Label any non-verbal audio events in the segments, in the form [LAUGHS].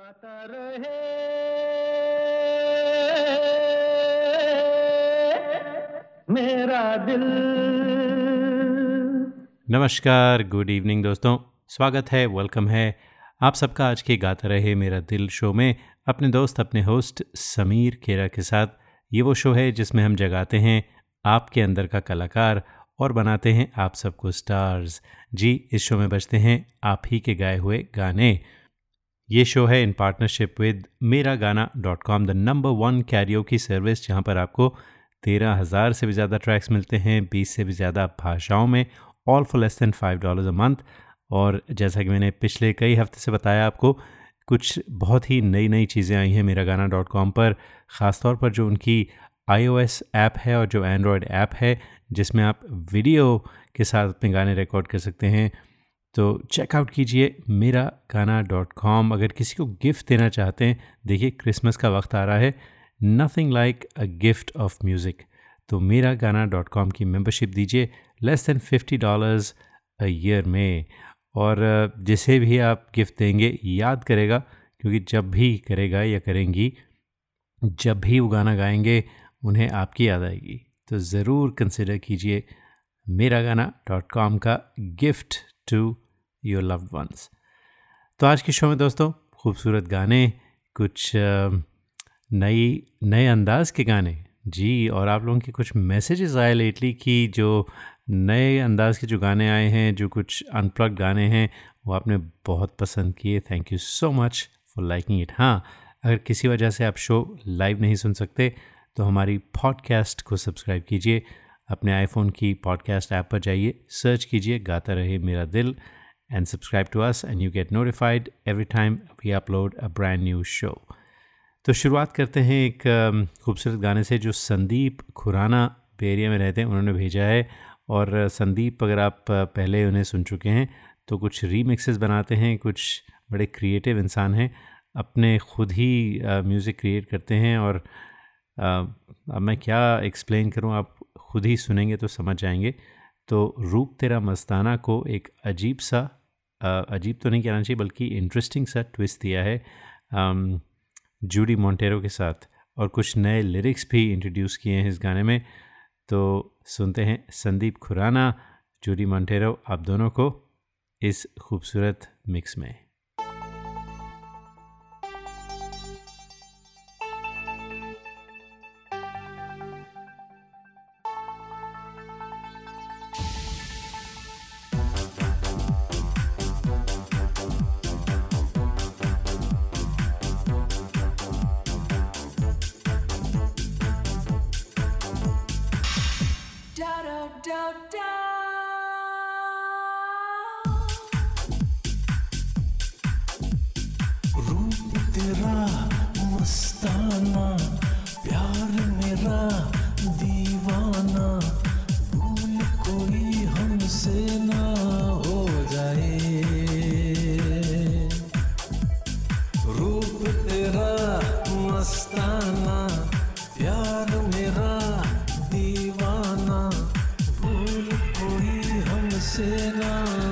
गाता रहे। मेरा दिल। नमस्कार गुड इवनिंग दोस्तों। स्वागत है वेलकम है। आप सबका आज के गाता रहे मेरा दिल शो में अपने दोस्त, अपने होस्ट समीर खेरा के साथ। ये वो शो है जिसमें हम जगाते हैं आपके अंदर का कलाकार और बनाते हैं आप सबको स्टार्स जी, इस शो में बजते हैं आप ही के गाए हुए गाने। ये शो है इन partnership with Mera Gaana dot com the number one Cairo की सर्विस जहाँ पर आपको तेरह हज़ार से भी ज़्यादा ट्रैक्स मिलते हैं, बीस से भी ज़्यादा भाषाओं में all for less than five dollars a month और जैसा कि मैंने पिछले कई हफ़्ते से बताया आपको, कुछ बहुत ही नई नई चीज़ें आई हैं मेरा गाना डॉट कॉम पर ख़ास तौर पर जो उनकी आई ओ एस ऐप है और जो एंड्रॉयड ऐप है, जिसमें आप वीडियो के साथ अपने गाने रिकॉर्ड कर सकते हैं। तो चेकआउट कीजिए मेरा गाना डॉट कॉम अगर किसी को गिफ्ट देना चाहते हैं, देखिए क्रिसमस का वक्त आ रहा है। Nothing like a gift of music तो मेरा गाना डॉट कॉम की मेम्बरशिप दीजिए less than fifty dollars a year में। और जिसे भी आप गिफ्ट देंगे, याद करेगा, क्योंकि जब भी करेगा या करेंगी, जब भी वो गाना गाएँगे, उन्हें आपकी याद आएगी। तो ज़रूर कंसिडर कीजिए मेरा गाना डॉट कॉम का gift to your loved ones तो आज के शो में दोस्तों, खूबसूरत गाने, कुछ नई, नए अंदाज के गाने। जी, और आप लोगों के कुछ मैसेजेस आए लेटली कि जो नए अंदाज के जो गाने आए हैं, जो कुछ अनप्लग गाने हैं, वो आपने बहुत पसंद किए। Thank you so much for liking it हाँ अगर किसी वजह से आप शो लाइव नहीं सुन सकते तो हमारी पॉडकास्ट को सब्सक्राइब कीजिए। अपने आईफोन की पॉडकास्ट ऐप पर जाइए सर्च कीजिए, Gaata Rahe Mera Dil and subscribe to us and you get notified every time we upload a brand new show तो शुरुआत करते हैं एक खूबसूरत गाने से जो संदीप खुराना बेरिया में रहते हैं, उन्होंने भेजा है। और संदीप अगर आप पहले उन्हें सुन चुके हैं तो कुछ रीमिक्सेस बनाते हैं, कुछ बड़े क्रिएटिव इंसान हैं, अपने खुद ही म्यूज़िक क्रिएट करते हैं और अब मैं क्या एक्सप्लेन करूँ, आप खुद ही सुनेंगे तो समझ जाएँगे। तो रूप तेरा मस्ताना को एक अजीब सा अजीब तो नहीं कहना चाहिए, बल्कि इंटरेस्टिंग सा ट्विस्ट दिया है जूडी मोन्टेरो के साथ। और कुछ नए लिरिक्स भी इंट्रोड्यूस किए हैं इस गाने में। तो सुनते हैं संदीप खुराना, जूडी मोन्टेरो आप दोनों को इस खूबसूरत मिक्स में। know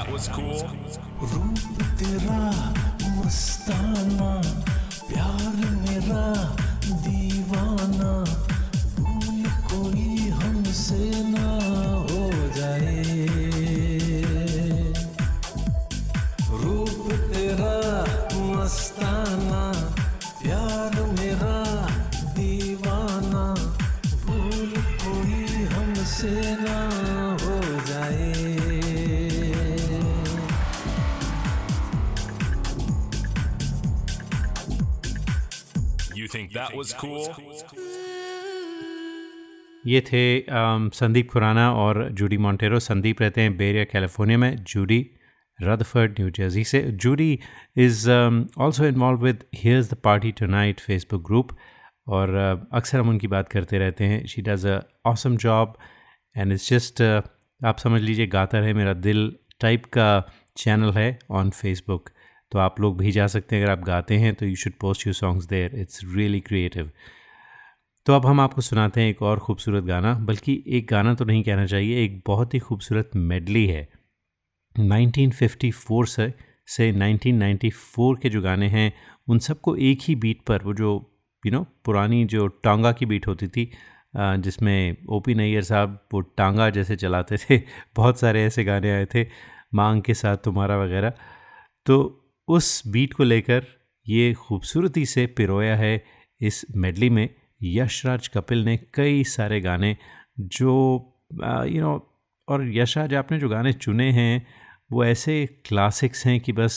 that was cool? रूप तेरा मस्ताना प्यार मेरा दीवाना भूल कोई was cool? ये थे संदीप खुराना और जूडी मॉन्टेरो संदीप रहते हैं बेरिया कैलिफ़ोर्निया में जूडी रदफर्ड न्यू जर्सी से। Judy is also involved with here's the party tonight Facebook group और अ, अक्सर हम उनकी बात करते रहते हैं। She does a awesome job and it's just आप समझ लीजिए गाता रहे मेरा दिल टाइप का चैनल है ऑन फेसबुक तो आप लोग भी जा सकते हैं, अगर आप गाते हैं तो you should post you songs there it's really creative तो अब हम आपको सुनाते हैं एक और खूबसूरत गाना, बल्कि एक गाना तो नहीं कहना चाहिए, एक बहुत ही खूबसूरत मेडली है। 1954 से से 1994 के जो गाने हैं, उन सबको एक ही बीट पर, वो जो यू नो पुरानी जो टांगा की बीट होती थी जिसमें ओ पी नैयर साहब वो टांगा जैसे चलाते थे, [LAUGHS] बहुत सारे ऐसे गाने आए थे, मांग के साथ तुम्हारा वगैरह। तो उस बीट को लेकर ये खूबसूरती से पिरोया है। इस मेडली में यशराज कपिल ने कई सारे गाने जो यू नो और यशराज, आपने जो गाने चुने हैं, वो ऐसे क्लासिक्स हैं कि बस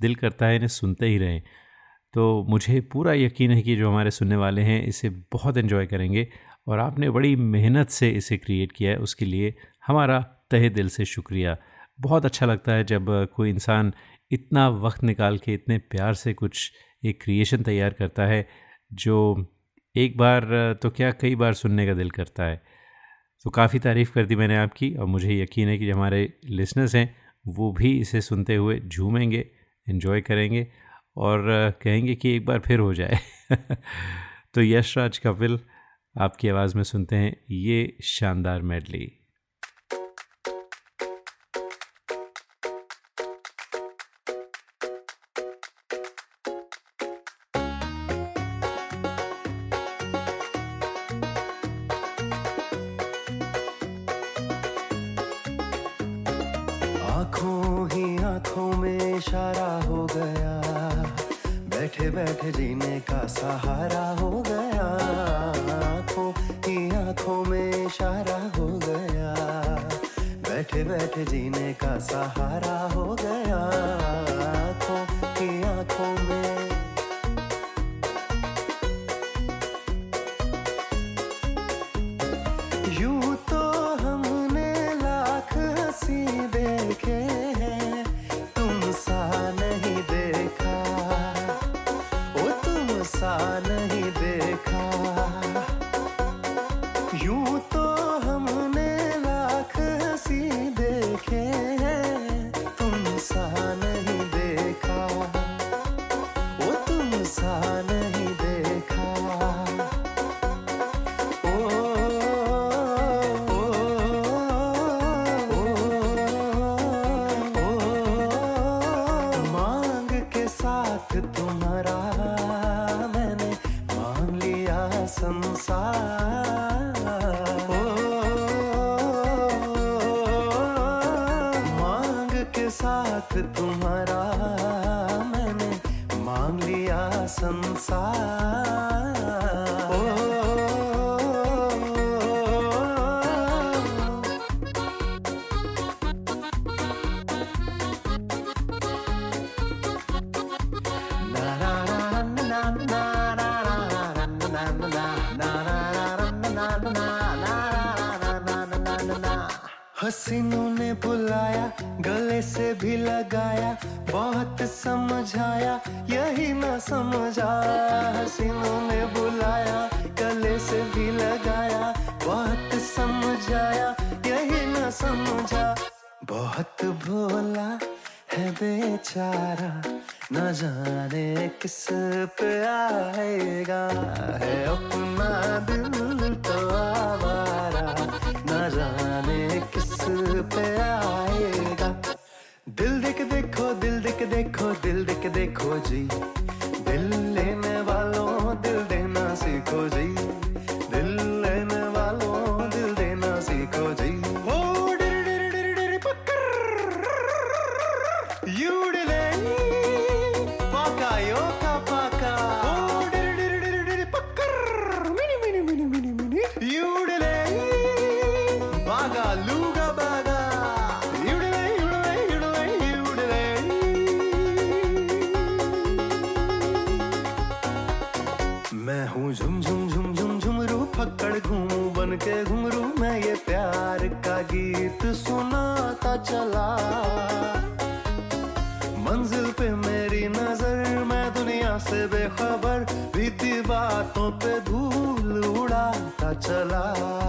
दिल करता है इन्हें सुनते ही रहें। तो मुझे पूरा यकीन है कि जो हमारे सुनने वाले हैं, इसे बहुत एंजॉय करेंगे और आपने बड़ी मेहनत से इसे क्रिएट किया है। उसके लिए हमारा तहे दिल से शुक्रिया। बहुत अच्छा लगता है जब कोई इंसान इतना वक्त निकाल के, इतने प्यार से कुछ एक क्रिएशन तैयार करता है, जो एक बार तो क्या कई बार सुनने का दिल करता है। तो काफ़ी तारीफ़ कर दी मैंने आपकी, और मुझे यकीन है कि जो हमारे लिसनर्स हैं, वो भी इसे सुनते हुए झूमेंगे इन्जॉय करेंगे, और कहेंगे कि एक बार फिर हो जाए। [LAUGHS] तो यशराज कपिल, आपकी आवाज़ में सुनते हैं ये शानदार मेडली मैं हूँ झुम बन के घुमरू मैं प्यार का गीत सुनाता चला। मंजिल पे मेरी नज़र, मैं दुनिया से बेखबर बातों पे धूल उड़ाता चला।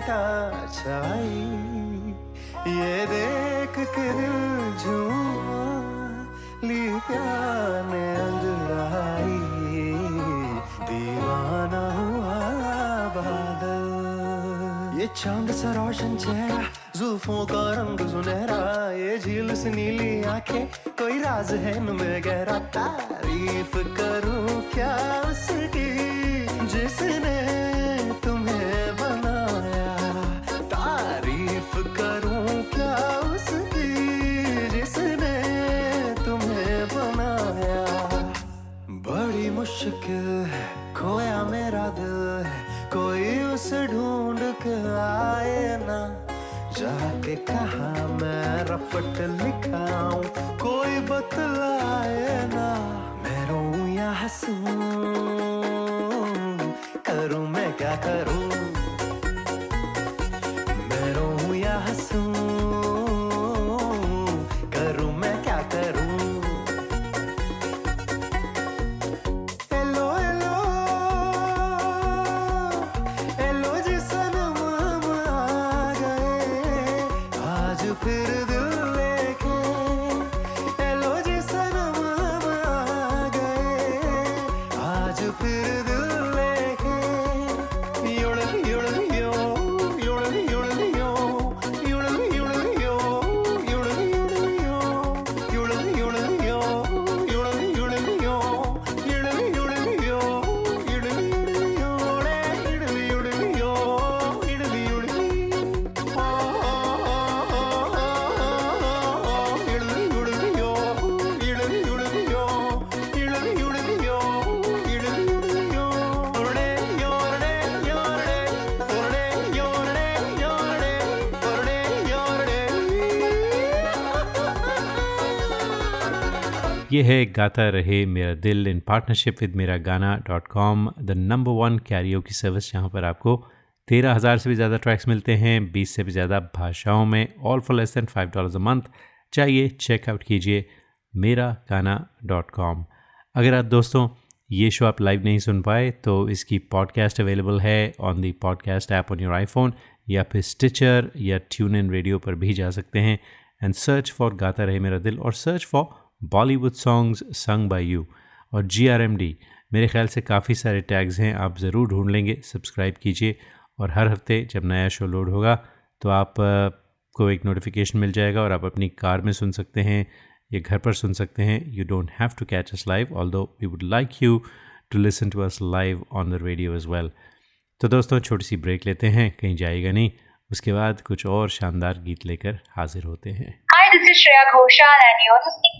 घटा छाई ये देख के दिल झूमा, ली प्यार ने दीवाना हुआ बादल। ये चाँद सा रोशन चेहरा, जुल्फों का रंग सुनहरा। ये झील से नीली आँखें, कोई राज है इनमें गहरा। तारीफ़ करूँ क्या उसकी जिसने मुश्किल खोया मेरा दिल, कोई उसे ढूंढ के आए ना। जाके कहा मैं रपट लिखाऊं, कोई बतलाए ना। मैं रो या हंसूं, करूँ मैं क्या करूँ? ये है गाता रहे मेरा दिल इन partnership with Mera Gaana dot com the number one karaoke की सर्विस यहाँ पर आपको तेरह हज़ार से भी ज़्यादा ट्रैक्स मिलते हैं, बीस से भी ज़्यादा भाषाओं में all for less than five dollars a month चाहिए चेकआउट कीजिए मेरा गाना डॉट कॉम अगर आप दोस्तों ये शो आप लाइव नहीं सुन पाए तो इसकी पॉडकास्ट अवेलेबल है on the podcast app on your iPhone या फिर स्टिचर या ट्यून इन रेडियो पर भी जा सकते हैं। एंड सर्च फॉर गाता रहे मेरा दिल और search for Bollywood songs sung by you और जी मेरे ख्याल से काफ़ी सारे टैग्स हैं आप ज़रूर ढूंढ लेंगे सब्सक्राइब कीजिए। और हर हफ़्ते जब नया शो लोड होगा तो आप को एक नोटिफिकेशन मिल जाएगा और आप अपनी कार में सुन सकते हैं या घर पर सुन सकते हैं। You don't have to catch us live although we would like you to listen to us live on the radio as well तो दोस्तों छोटी सी ब्रेक लेते हैं कहीं जाएगा नहीं। उसके बाद कुछ और शानदार गीत लेकर हाजिर होते हैं। Hi, this is Shreya and you're listening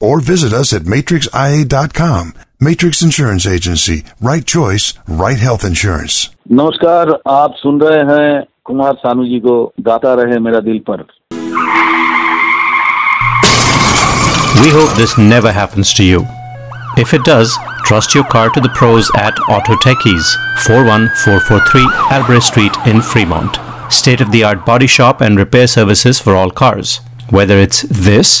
or visit us at matrixia.com. Matrix Insurance Agency. Right choice, right health insurance. नमस्कार आप सुन रहे हैं कुमार सानू जी को गाता रहे मेरा दिल पर We hope this never happens to you. If it does, trust your car to the pros at Auto Techies, 41443 Albrecht Street in Fremont. State of the art body shop and repair services for all cars. Whether it's this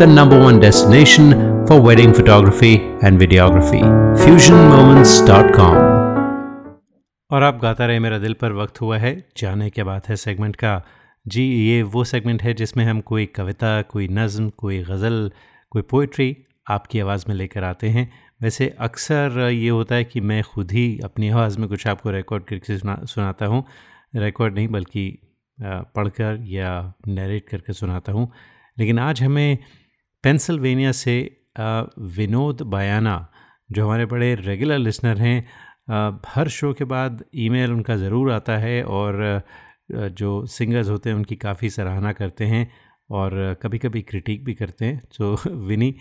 the number one destination for wedding photography and videography. FusionMoments.com. और आप गाता रहे मेरा दिल पर वक्त हुआ है। जाने के बाद है सेगमेंट का। जी, ये वो सेगमेंट है जिसमें हम कोई कविता, कोई नज़म, कोई गज़ल, कोई पोइट्री आपकी आवाज़ में लेकर आते हैं। वैसे अक्सर ये होता है कि मैं खुद ही अपनी आवाज़ में कुछ आपको रिकॉर्ड करके सुना, सुनाता हूँ। रिकॉर्ड नहीं, बल्कि पढ़कर या नरेट करके सुनाता हूँ। लेकिन आज हमें पेंसिल्वेनिया से विनोद बयाना, जो हमारे बड़े रेगुलर लिसनर हैं हर शो के बाद ईमेल उनका ज़रूर आता है और जो सिंगर्स होते हैं उनकी काफ़ी सराहना करते हैं और कभी कभी क्रिटिक भी करते हैं। सो [LAUGHS] विनी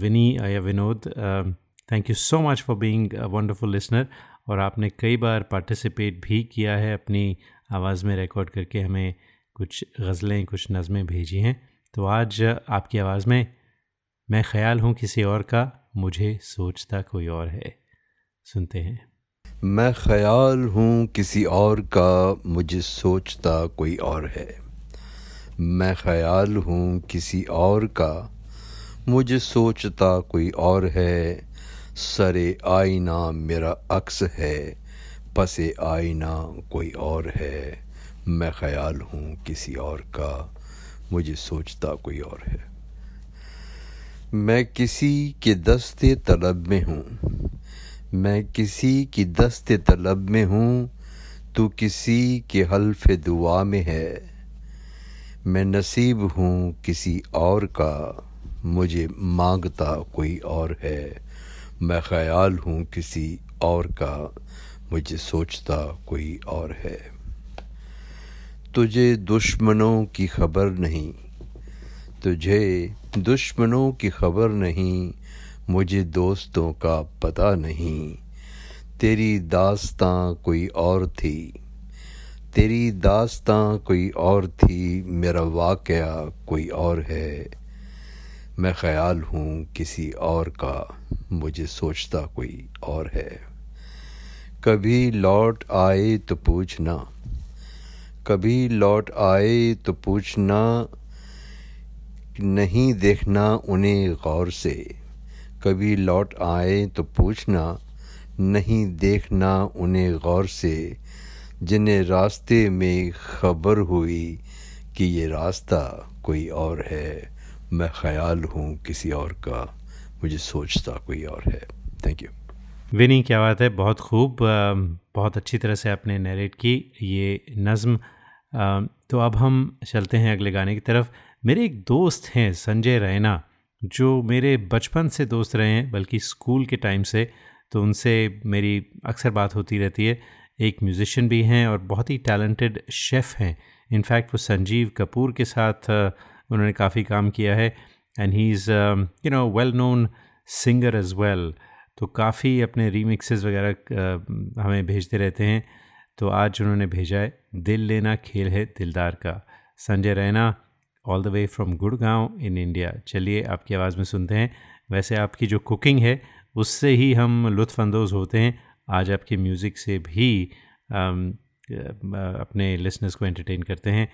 विनी या Vinod thank you so much for being wonderful listener और आपने कई बार पार्टिसिपेट भी किया है अपनी आवाज़ में रिकॉर्ड करके हमें कुछ गज़लें, कुछ नज़में भेजी हैं। तो आज आपकी आवाज़ में मैं ख्याल हूँ किसी और का, मुझे सोचता कोई और है। सुनते हैं। मैं ख्याल हूँ किसी और का, मुझे सोचता कोई और है। मैं ख्याल हूँ किसी और का, मुझे सोचता कोई और है। सरे आईना मेरा अक्स है, पसे आईना कोई और है। मैं ख्याल हूँ किसी और का। मुझे सोचता कोई और है। मैं किसी के दस्ते तलब में हूँ। मैं किसी की दस्ते तलब में हूँ। तू किसी के हल्फ दुआ में है। मैं नसीब हूँ किसी और का। मुझे माँगता कोई और है। मैं ख्याल हूँ किसी और का। मुझे सोचता कोई और है। तुझे दुश्मनों की खबर नहीं। तुझे दुश्मनों की खबर नहीं, मुझे दोस्तों का पता नहीं। तेरी दास्तां कोई और थी। तेरी दास्तां कोई और थी, मेरा वाकया कोई और है। मैं ख्याल हूँ किसी और का, मुझे सोचता कोई और है। कभी लौट आए तो पूछना। कभी लौट आए तो पूछना, नहीं देखना उन्हें गौर से। कभी लौट आए तो पूछना, नहीं देखना उन्हें गौर से। जिन्हें रास्ते में खबर हुई कि ये रास्ता कोई और है, मैं ख्याल हूँ किसी और का, मुझे सोचता कोई और है। थैंक यू विनी क्या बात है? बहुत खूब बहुत अच्छी तरह से आपने नरेट की ये नज़म। तो अब हम चलते हैं अगले गाने की तरफ़। मेरे एक दोस्त हैं संजय रैना, जो मेरे बचपन से दोस्त रहे हैं, बल्कि स्कूल के टाइम से तो उनसे मेरी अक्सर बात होती रहती है। एक म्यूज़िशन भी हैं और बहुत ही टैलेंटेड शेफ़ हैं। इनफैक्ट वो संजीव कपूर के साथ उन्होंने काफ़ी काम किया है। And he is you know well known singer as well तो काफ़ी अपने रीमिक्सेस वगैरह हमें भेजते रहते हैं। तो आज उन्होंने भेजा है, दिल लेना खेल है दिलदार का। Sanjay Raina all the way from Gurgaon in India चलिए, आपकी आवाज़ में सुनते हैं। वैसे आपकी जो कुकिंग है, उससे ही हम लुत्फ़अंदोज़ होते हैं। आज आपके म्यूज़िक से भी अपने लिसनर्स को एंटरटेन करते हैं।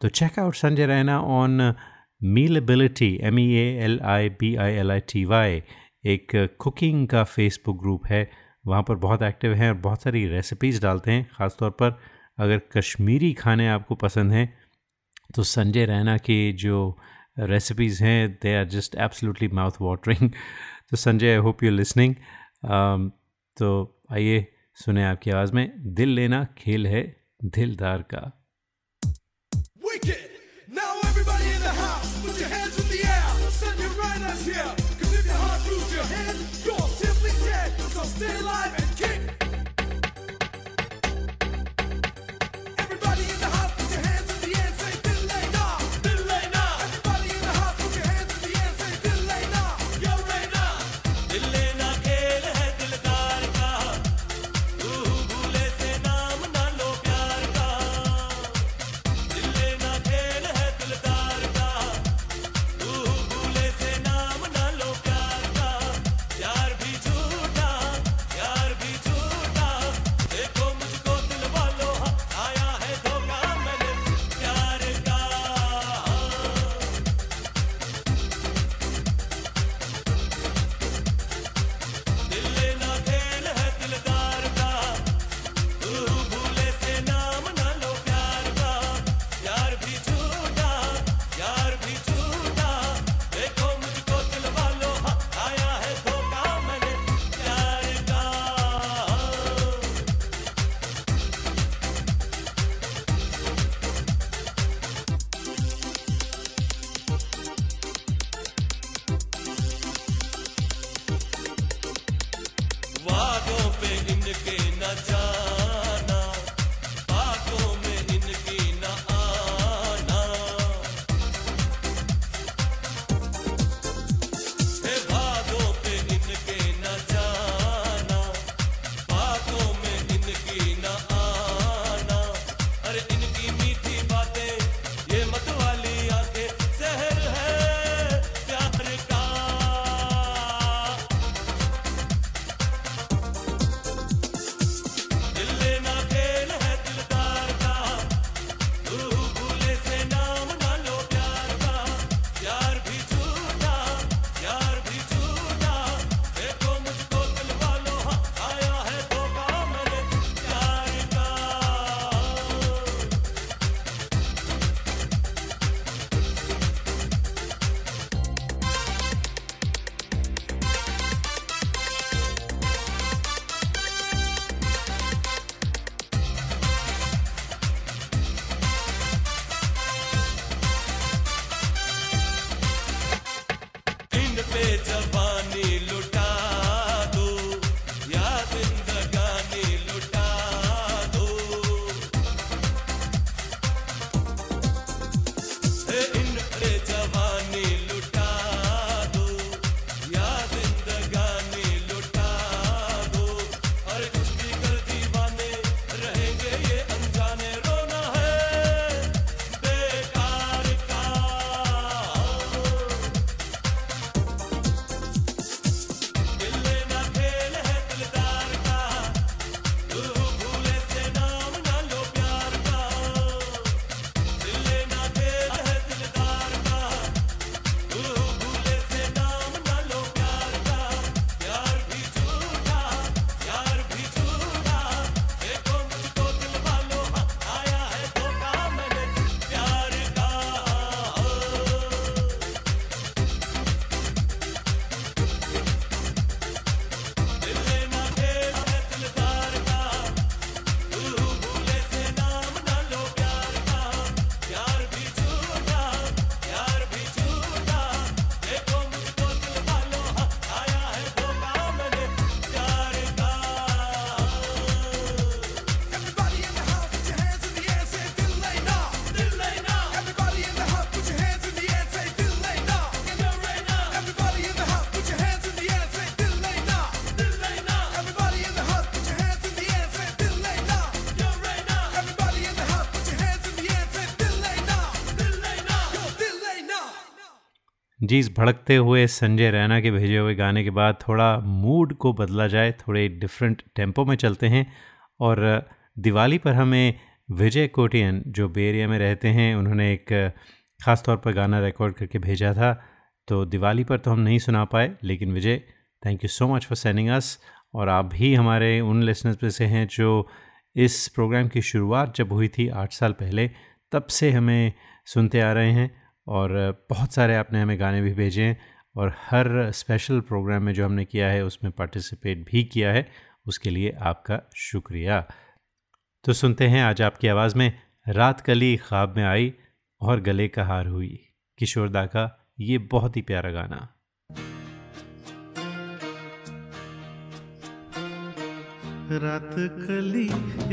तो check out Sanjay Raina on Mealability M E A L I B I L I T Y एक कुकिंग का फेसबुक ग्रुप है। वहाँ पर बहुत एक्टिव हैं और बहुत सारी रेसिपीज़ डालते हैं। ख़ास तौर पर अगर कश्मीरी खाने आपको पसंद हैं तो संजय रैना की जो रेसिपीज़ हैं they are just absolutely mouth watering तो Sanjay I hope you listening तो आइए सुने आपकी आवाज़ में। दिल लेना खेल है, दिलदार का। जी, इस भड़कते हुए संजय रैना के भेजे हुए गाने के बाद थोड़ा मूड को बदला जाए, थोड़े डिफरेंट टेंपो में चलते हैं और दिवाली पर हमें विजय कोटियन, जो बे एरिया में रहते हैं, उन्होंने एक ख़ास तौर पर गाना रिकॉर्ड करके भेजा था। तो दिवाली पर तो हम नहीं सुना पाए, लेकिन Vijay thank you so much for sending us और आप भी हमारे उन लिसनर्स में से हैं जो इस प्रोग्राम की शुरुआत जब हुई थी आठ साल पहले, तब से हमें सुनते आ रहे हैं। और बहुत सारे आपने हमें गाने भी भेजे और हर स्पेशल प्रोग्राम में जो हमने किया है, उसमें पार्टिसिपेट भी किया है, उसके लिए आपका शुक्रिया। तो सुनते हैं आज आपकी आवाज़ में, रात कली ख्वाब में आई और गले का हार हुई। किशोरदा का ये बहुत ही प्यारा गाना। रात कली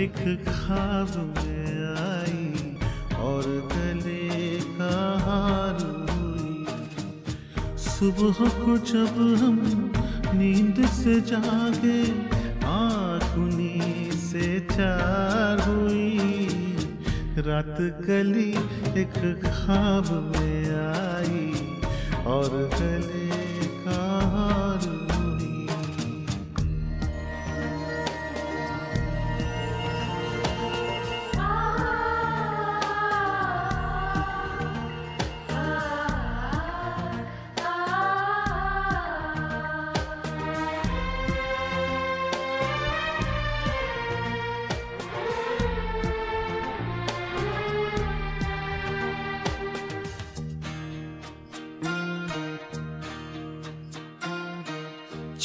एक ख्वाब में आई और गले सुबह को जब हम नींद से जागे आखुनी से चार हुई। रात गली एक खाब में आई और गले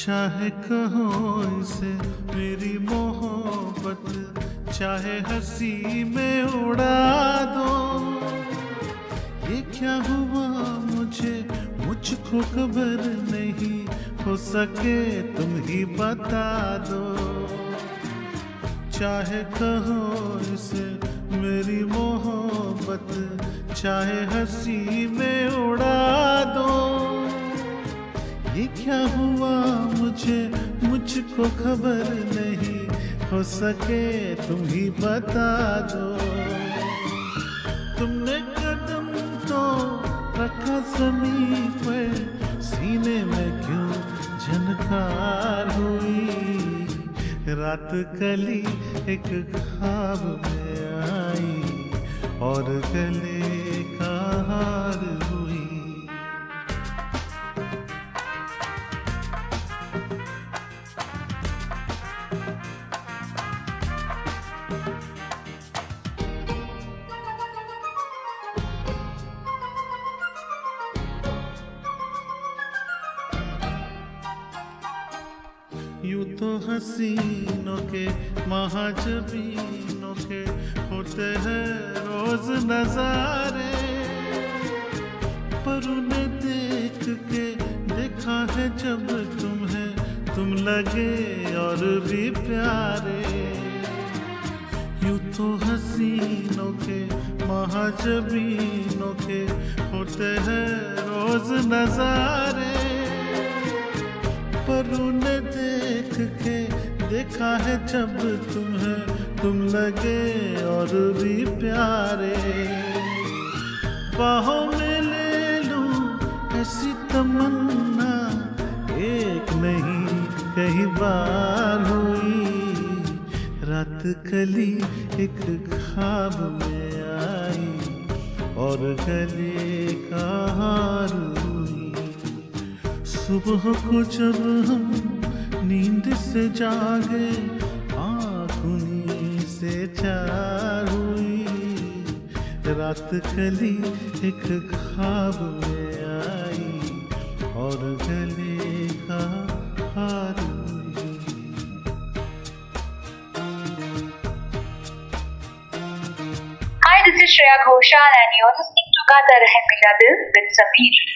चाहे कहो इसे मेरी मोहब्बत, चाहे हँसी में उड़ा दो। ये क्या हुआ मुझे? मुझको खबर नहीं, हो सके तुम ही बता दो। चाहे कहो इसे मेरी मोहब्बत, चाहे हँसी में उड़ा दो। ये क्या हुआ मुझे? मुझको खबर नहीं हो सके। तुम ही बता दो। तुमने कदम तो रखा ज़मीन पर। सीने में क्यों झनकार हुई? रात कली एक ख्वाब में आई। और गले का हार के महाजबीनों के होते हैं रोज नजारे। पर उन्हें देख के देखा है जब तुम्हें तुम लगे और भी प्यारे। यूँ तो हसीनों के महाजबीनों के होते हैं रोज नजारे। पर उन्हें देख के देखा है जब तुम्हें तुम लगे और भी प्यारे। बाहों में ले लूँ ऐसी तमन्ना, एक नहीं कई बार हुई। रात कली एक खाब में आई और गले का हार हुई। सुबह को जब हम नींद से जागे आँख उन्हीं से चार हुई रात कली एक ख्वाब में आई और गले का हार Hi, this is Shreya Ghoshal and you're listening to Gata Rahe Mera Dil with Sameer.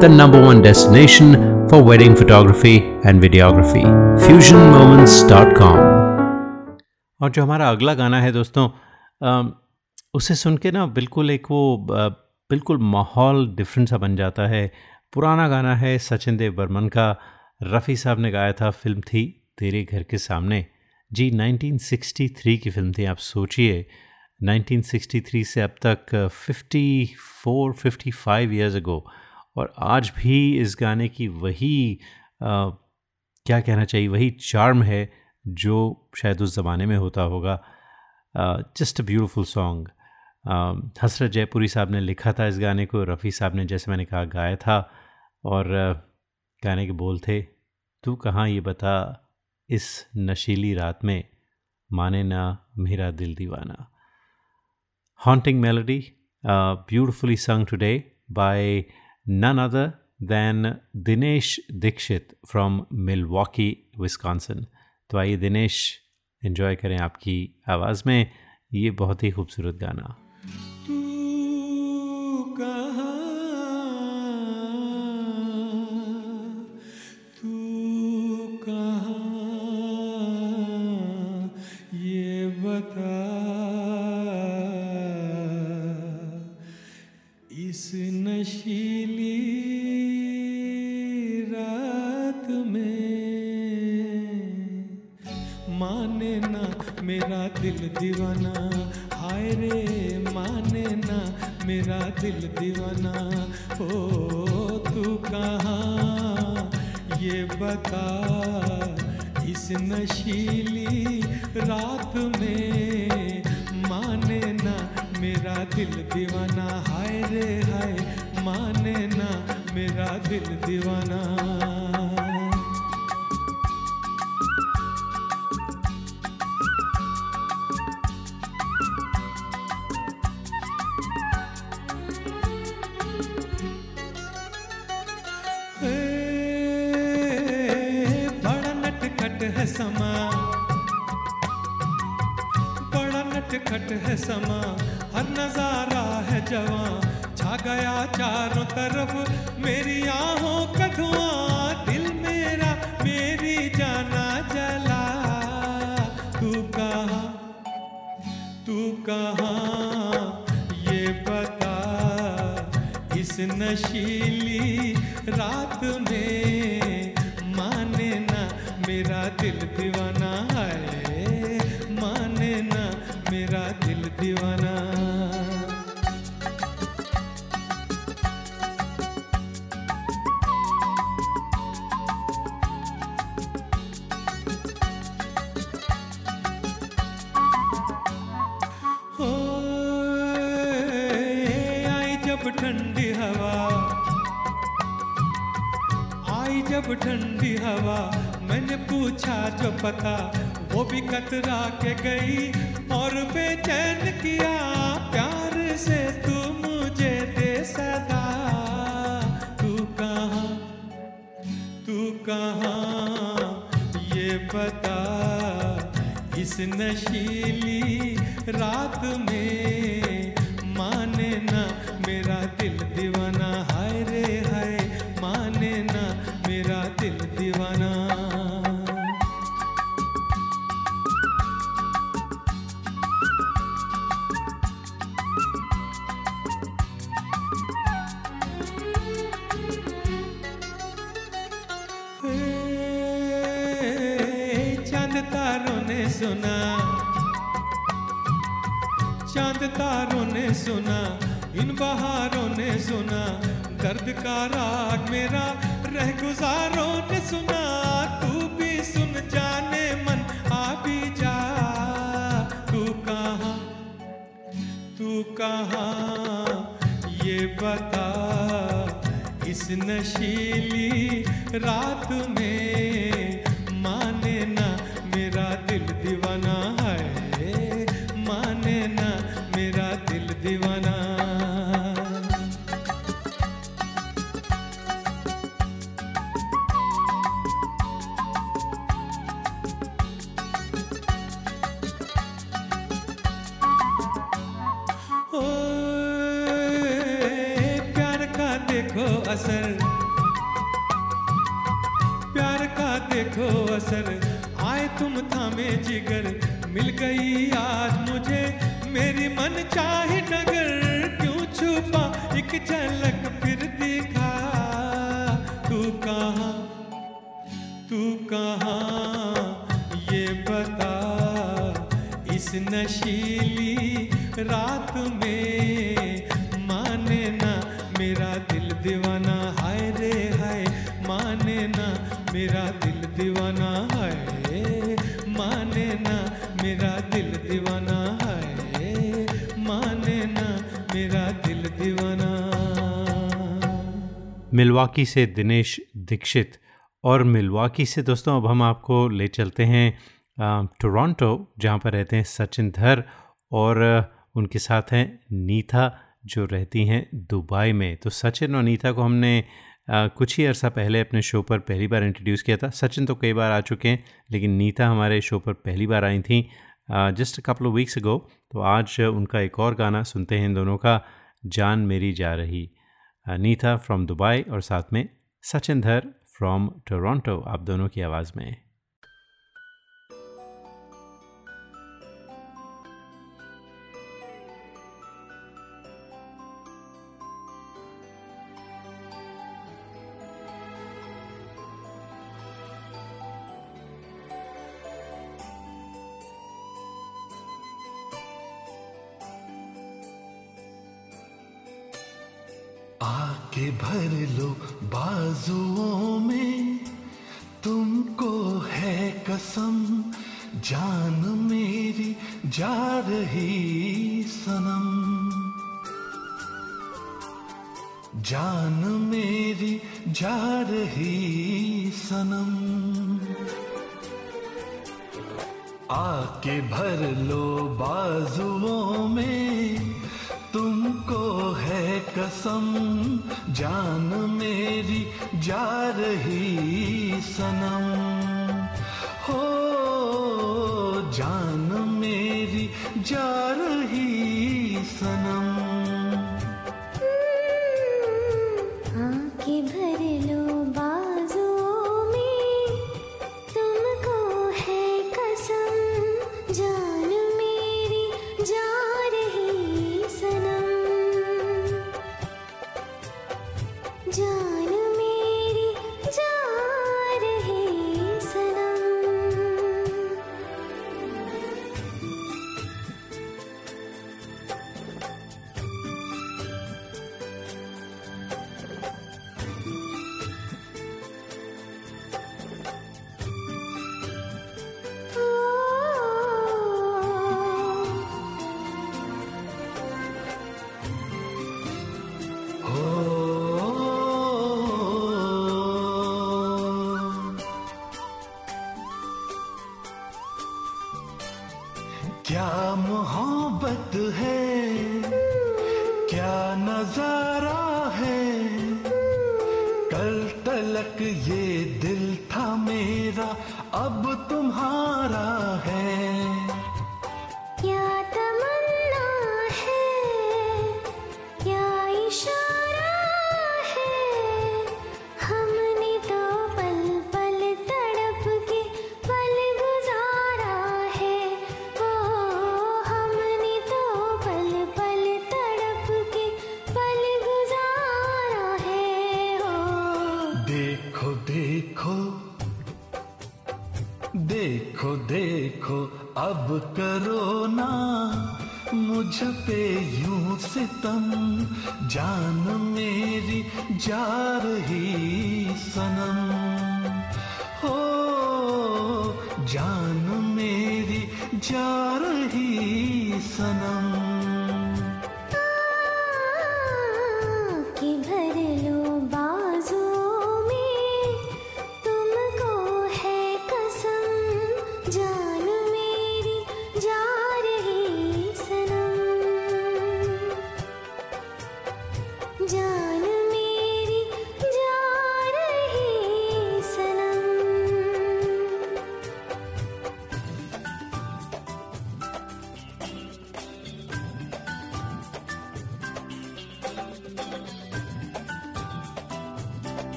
the number one destination for wedding photography and videography. FusionMoments.com. और जो हमारा अगला गाना है दोस्तों उसे सुन के ना बिल्कुल एक वो बिल्कुल माहौल डिफरेंट सा बन जाता है पुराना गाना है सचिन देव बर्मन का रफ़ी साहब ने गाया था, फ़िल्म थी तेरे घर के सामने जी 1963 की फ़िल्म थी, आप सोचिए 1963 से अब तक 54 55 इयर्स अगो और आज भी इस गाने की वही अ, क्या कहना चाहिए वही चार्म है जो शायद उस ज़माने में होता होगा। Just a beautiful song Hasrat Jaipuri साहब ने लिखा था इस गाने को रफ़ी साहब ने जैसे मैंने कहा गाया था और अ, गाने के बोल थे तू कहाँ ये बता इस नशीली रात में माने ना मेरा दिल दीवाना. Haunting melody uh, sung today by none other than Dinesh Dikshit from Milwaukee, Wisconsin. तो आइए दिनेश एंजॉय करें आपकी आवाज़ में ये बहुत ही खूबसूरत गाना रात हवा मैंने पूछा जो पता, वो भी कतरा के गई और बेचैन किया। प्यार से तू मुझे दे सदा। तू कहाँ तू कहाँ, ये बता। इस नशीली रात में माने ना मेरा दिल दीवाना। असर प्यार का देखो असर आए तुम थामे जिगर। मिल गई आज मुझे। मेरी मन चाहे नगर क्यों छुपा एक झलक फिर दिखा? तू कहाँ? तू कहाँ? ये बता। इस नशीली रात में मिलवाकी से दिनेश दीक्षित। और मिलवाकी से दोस्तों, अब हम आपको ले चलते हैं टोरंटो, जहाँ पर रहते हैं सचिन धर और उनके साथ हैं नीथा जो रहती हैं दुबई में। तो सचिन और नीथा को हमने कुछ ही अर्सा पहले अपने शो पर पहली बार इंट्रोड्यूस किया था। सचिन तो कई बार आ चुके हैं, लेकिन नीता हमारे शो पर पहली बार आई थी just couple of weeks ago तो आज उनका एक और गाना सुनते हैं इन दोनों का, जान मेरी जा रही। नीता फ्रॉम दुबई और साथ में सचिन धर फ्रॉम टोरंटो आप दोनों की आवाज़ में। के भर लो बाजुओं में। तुमको है कसम, जान मेरी जा रही सनम। जान मेरी जा रही सनम। आके भर लो बाजुओं में। कसम जान मेरी जा रही सनम। हो जान मेरी जा तक ये दिल था मेरा अब तुम्हारा है। छपे यूँ सितम जान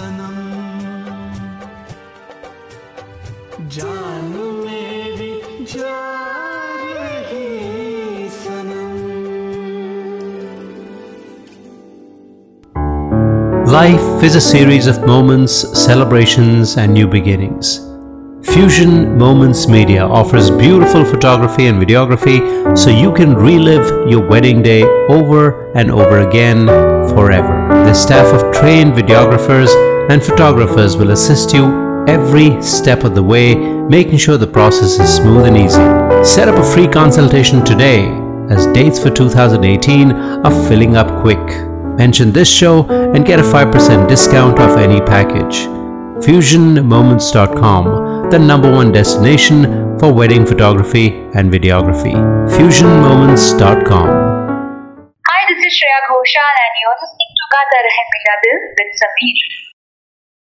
सनम जान मेरी जा रही सनम Life is a series of moments, celebrations, and new beginnings. Fusion Moments Media offers beautiful photography and videography so you can relive your wedding day over and over again forever. The staff of trained videographers and photographers will assist you every step of the way, making sure the process is smooth and easy. Set up a free consultation today as dates for 2018 are filling up quick. Mention this show and get a 5% discount off any package. FusionMoments.com, the number one destination for wedding photography and videography. FusionMoments.com. Hi, this is Shreya Ghoshal and you're listening to Gata Rahe Mera Dil with Sameer.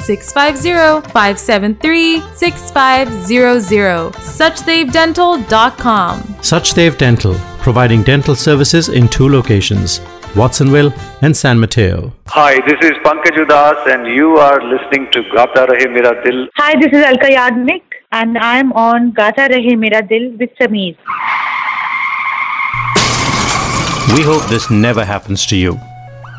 650 573 6500. SuchdevDental.com. Suchdev Dental, providing dental services in two locations, Watsonville and San Mateo. Hi, this is Pankaj Udas and you are listening to Gata Rahe Mera Dil. Hi, this is Alka Yagnik and I'm on Gata Rahe Mera Dil with Sameer. We hope this never happens to you.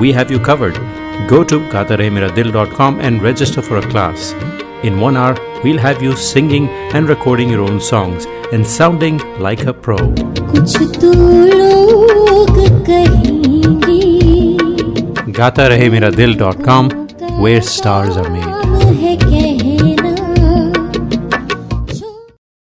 we have you covered. Go to gaataremeradil.com and register for a class. In one hour, we'll have you singing and recording your own songs and sounding like a pro. gaataremeradil.com, where stars are made.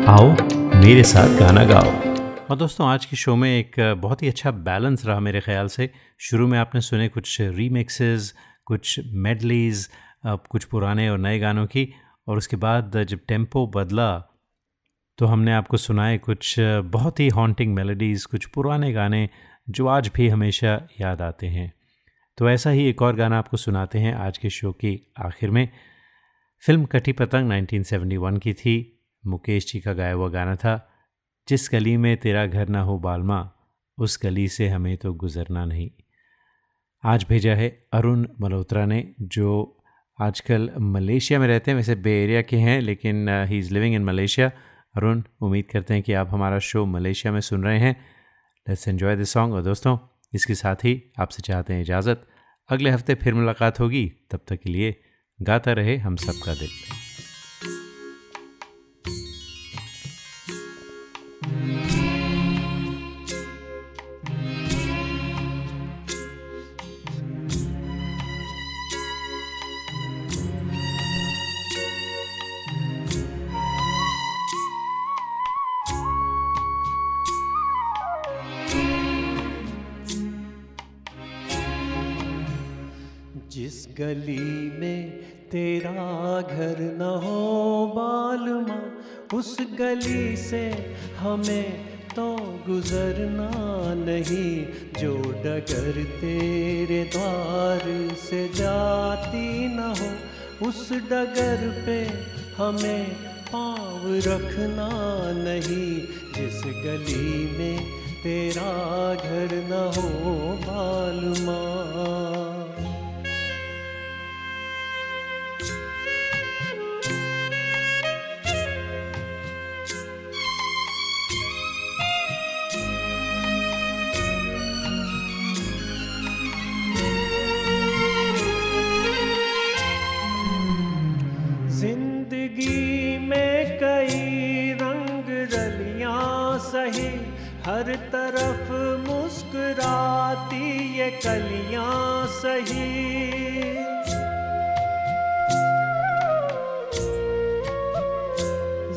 आओ, मेरे साथ गाना गाओ। और दोस्तों, आज के show में एक बहुत ही अच्छा बैलेंस रहा मेरे ख्याल से। शुरू में आपने सुने कुछ रीमिक्सेस कुछ मेडलीज कुछ पुराने और नए गानों की, और उसके बाद जब टेंपो बदला तो हमने आपको सुनाए कुछ बहुत ही हॉन्टिंग मेलोडीज़ कुछ पुराने गाने जो आज भी हमेशा याद आते हैं। तो ऐसा ही एक और गाना आपको सुनाते हैं आज के शो की आखिर में। फ़िल्म कटी पतंग 1971 की थी मुकेश जी का गाया हुआ गाना था, जिस गली में तेरा घर ना हो बालमा, उस गली से हमें तो गुजरना नहीं। आज भेजा है अरुण मल्होत्रा ने, जो आजकल मलेशिया में रहते हैं। वैसे बे एरिया के हैं, लेकिन he is living in Malaysia Arun, उम्मीद करते हैं कि आप हमारा शो मलेशिया में सुन रहे हैं। लेट्स एन्जॉय दिस सॉन्ग और दोस्तों, इसके साथ ही आपसे चाहते हैं इजाज़त। अगले हफ़्ते फिर मुलाकात होगी। तब तक के लिए गाता रहे हम सबका दिल। गली में तेरा घर न हो बालमा, उस गली से हमें तो गुजरना नहीं, जो डगर तेरे द्वार से जाती न हो, उस डगर पे हमें पाँव रखना नहीं, जिस गली में तेरा घर न हो बालमा। हर तरफ़ मुस्कुराती ये कलियाँ सही।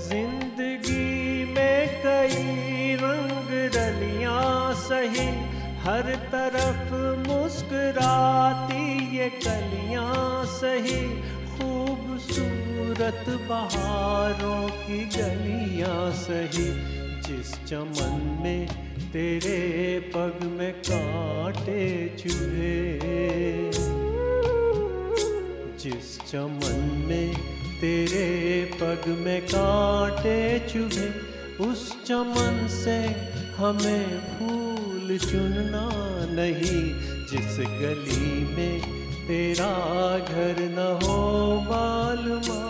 ज़िंदगी में कई रंग रलियाँ सही, हर तरफ़ मुस्कुराती ये कलियाँ सही। खूबसूरत बहारों की गलियाँ सही जिस चमन में तेरे पग में कांटे चुभे जिस चमन में तेरे पग में कांटे चुभे उस चमन से हमें फूल चुनना नहीं, जिस गली में तेरा घर न हो बालमा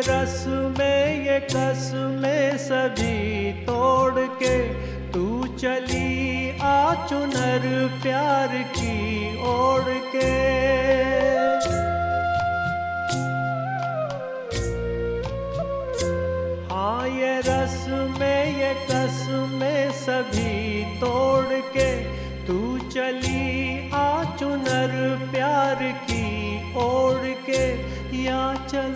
रस में, ये कस में सभी तोड़ के तू चली आ चुनर प्यार की ओढ़ के। हाँ ये रस में, ये कस में सभी तोड़ के तू चली आ चुनर प्यार की ओढ़ के। या चल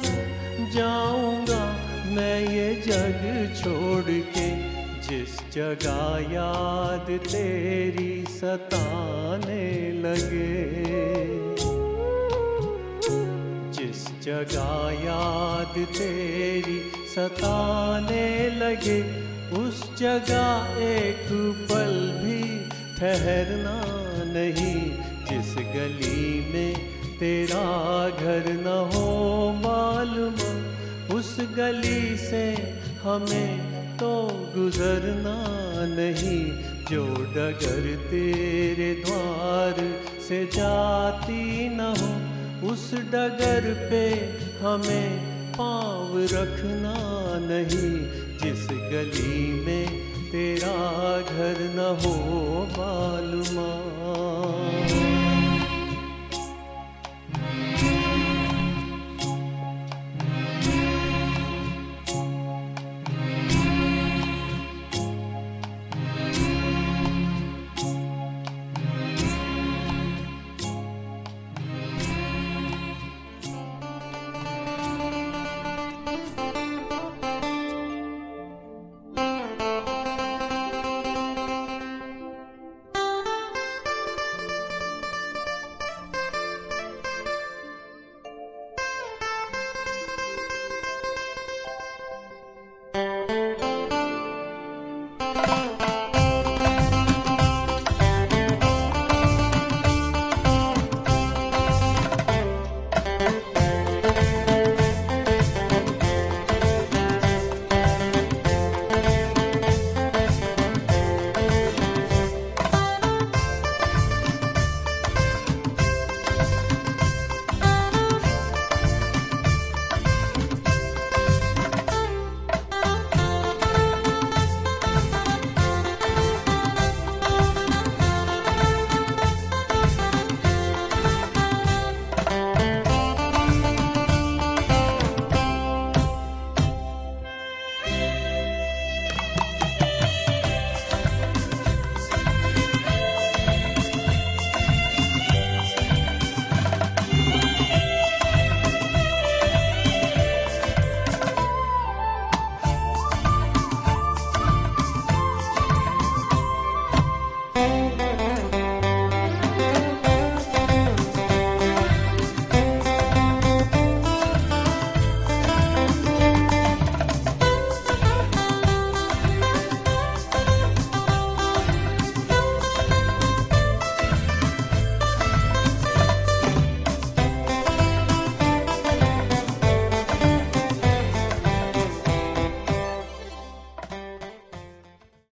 जाऊँगा मैं ये जग छोड़ के जिस जगह याद तेरी सताने लगे। जिस जगह याद तेरी सताने लगे, उस जगह एक पल भी ठहरना नहीं, जिस गली में तेरा घर न हो मालूम, उस गली से हमें तो गुजरना नहीं। जो डगर तेरे द्वार से जाती न हो, उस डगर पे हमें पाँव रखना नहीं। जिस गली में तेरा घर न हो मालूमा।